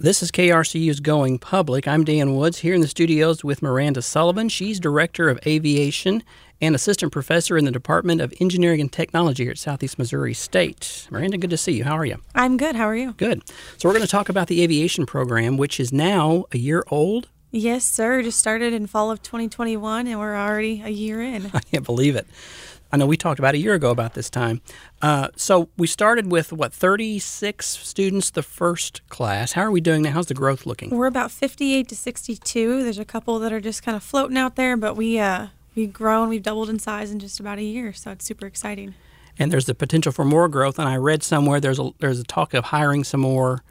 This is KRCU's Going Public. I'm Dan Woods here in the studios with Miranda Sullivan. She's Director of Aviation and Assistant Professor in the Department of Engineering and Technology here at Southeast Missouri State. Miranda, good to see you. How are you? I'm good. How are you? Good. So, we're going to talk about the aviation program, which is now a year old. Yes, sir. Just started in fall of 2021, and we're already a year in. I can't believe it. I know we talked about a year ago about this time. Uh, so we started with what 36 students the first class. How are we doing now? How's the growth looking? We're about 58 to 62. There's a couple that are just kind of floating out there, but we uh, we've grown. We've doubled in size in just about a year, so it's super exciting. And there's the potential for more growth. And I read somewhere there's a there's a talk of hiring some more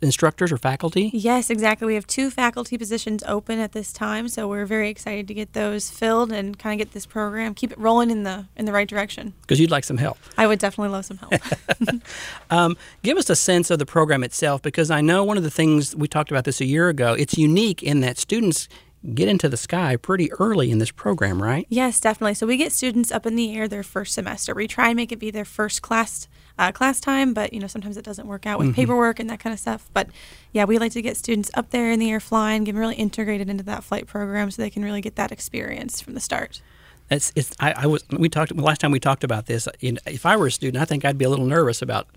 instructors or faculty? Yes, exactly. We have two faculty positions open at this time, so we're very excited to get those filled and kind of get this program keep it rolling in the in the right direction. Because you'd like some help. I would definitely love some help. um, give us a sense of the program itself, because I know one of the things we talked about this a year ago. It's unique in that students get into the sky pretty early in this program, right? Yes, definitely. So we get students up in the air their first semester. We try and make it be their first class uh, class time, but you know sometimes it doesn't work out with mm-hmm. paperwork and that kind of stuff. But yeah, we like to get students up there in the air flying, get them really integrated into that flight program, so they can really get that experience from the start. It's, it's I, I was we talked last time we talked about this. If I were a student, I think I'd be a little nervous about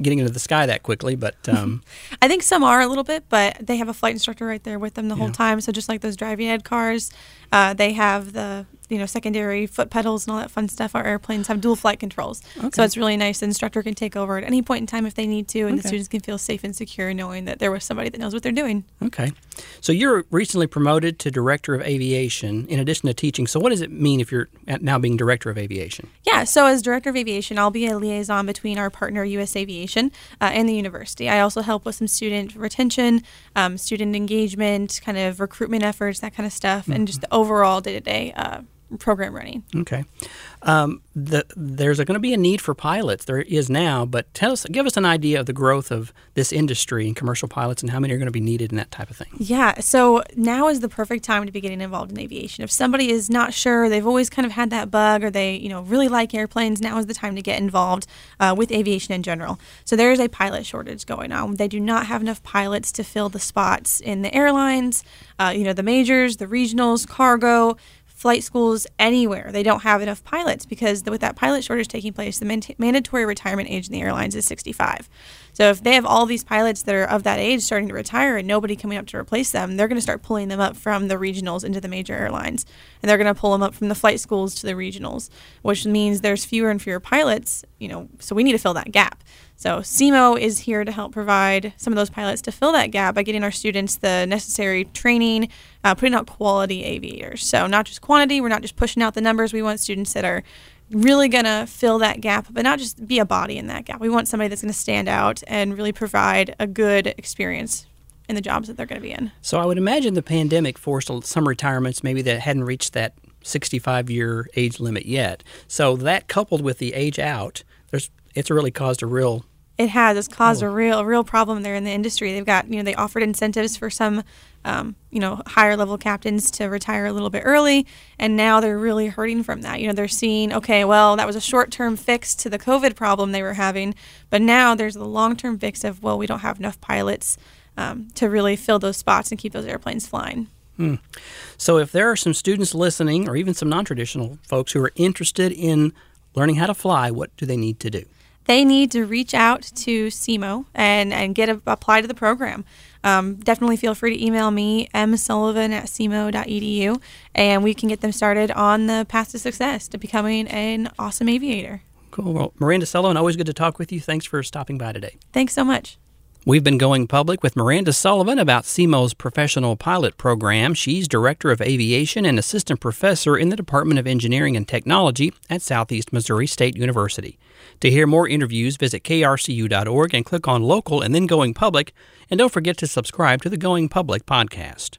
getting into the sky that quickly, but um, I think some are a little bit, but they have a flight instructor right there with them the whole time. So just like those driving ed cars, uh, they have the you know secondary foot pedals and all that fun stuff. Our airplanes have dual flight controls, okay. so it's really nice. The instructor can take over at any point in time if they need to, and okay. the students can feel safe and secure knowing that there was somebody that knows what they're doing. Okay, so you're recently promoted to director of aviation in addition to teaching. So what does it mean if you're now being director of aviation? Yeah, so as director of aviation, I'll be a liaison between our partner U.S. Aviation uh, and the university. I also help with some student retention, um, student engagement, kind of recruitment efforts, that kind of stuff, mm-hmm. and just the overall day to day program running. Okay. Um, the, there's going to be a need for pilots. There is now, but tell us, give us an idea of the growth of this industry and commercial pilots, and how many are going to be needed and that type of thing. Yeah. So now is the perfect time to be getting involved in aviation. If somebody is not sure, they've always kind of had that bug, or they, you know, really like airplanes. Now is the time to get involved uh, with aviation in general. So there is a pilot shortage going on. They do not have enough pilots to fill the spots in the airlines. Uh, you know, the majors, the regionals, cargo flight schools anywhere. They don't have enough pilots because with that pilot shortage taking place, the man- mandatory retirement age in the airlines is 65. So if they have all these pilots that are of that age starting to retire and nobody coming up to replace them, they're going to start pulling them up from the regionals into the major airlines. And they're going to pull them up from the flight schools to the regionals, which means there's fewer and fewer pilots, you know, so we need to fill that gap. So SEMO is here to help provide some of those pilots to fill that gap by getting our students the necessary training, uh, putting out quality aviators. So not just quantity, we're not just pushing out the numbers. We want students that are really going to fill that gap, but not just be a body in that gap. We want somebody that's going to stand out and really provide a good experience in the jobs that they're going to be in. So I would imagine the pandemic forced some retirements maybe that hadn't reached that 65 year age limit yet. So that coupled with the age out, there's it's really caused a real it has. It's caused oh. a real, a real problem there in the industry. They've got, you know, they offered incentives for some, um, you know, higher level captains to retire a little bit early, and now they're really hurting from that. You know, they're seeing, okay, well, that was a short term fix to the COVID problem they were having, but now there's the long term fix of, well, we don't have enough pilots um, to really fill those spots and keep those airplanes flying. Hmm. So, if there are some students listening, or even some non traditional folks who are interested in learning how to fly, what do they need to do? They need to reach out to SEMO and, and get a, apply to the program. Um, definitely feel free to email me, msullivan at semo.edu, and we can get them started on the path to success to becoming an awesome aviator. Cool. Well, Miranda Sullivan, always good to talk with you. Thanks for stopping by today. Thanks so much. We've been going public with Miranda Sullivan about SEMO's professional pilot program. She's Director of Aviation and Assistant Professor in the Department of Engineering and Technology at Southeast Missouri State University. To hear more interviews, visit krcu.org and click on Local and then Going Public. And don't forget to subscribe to the Going Public podcast.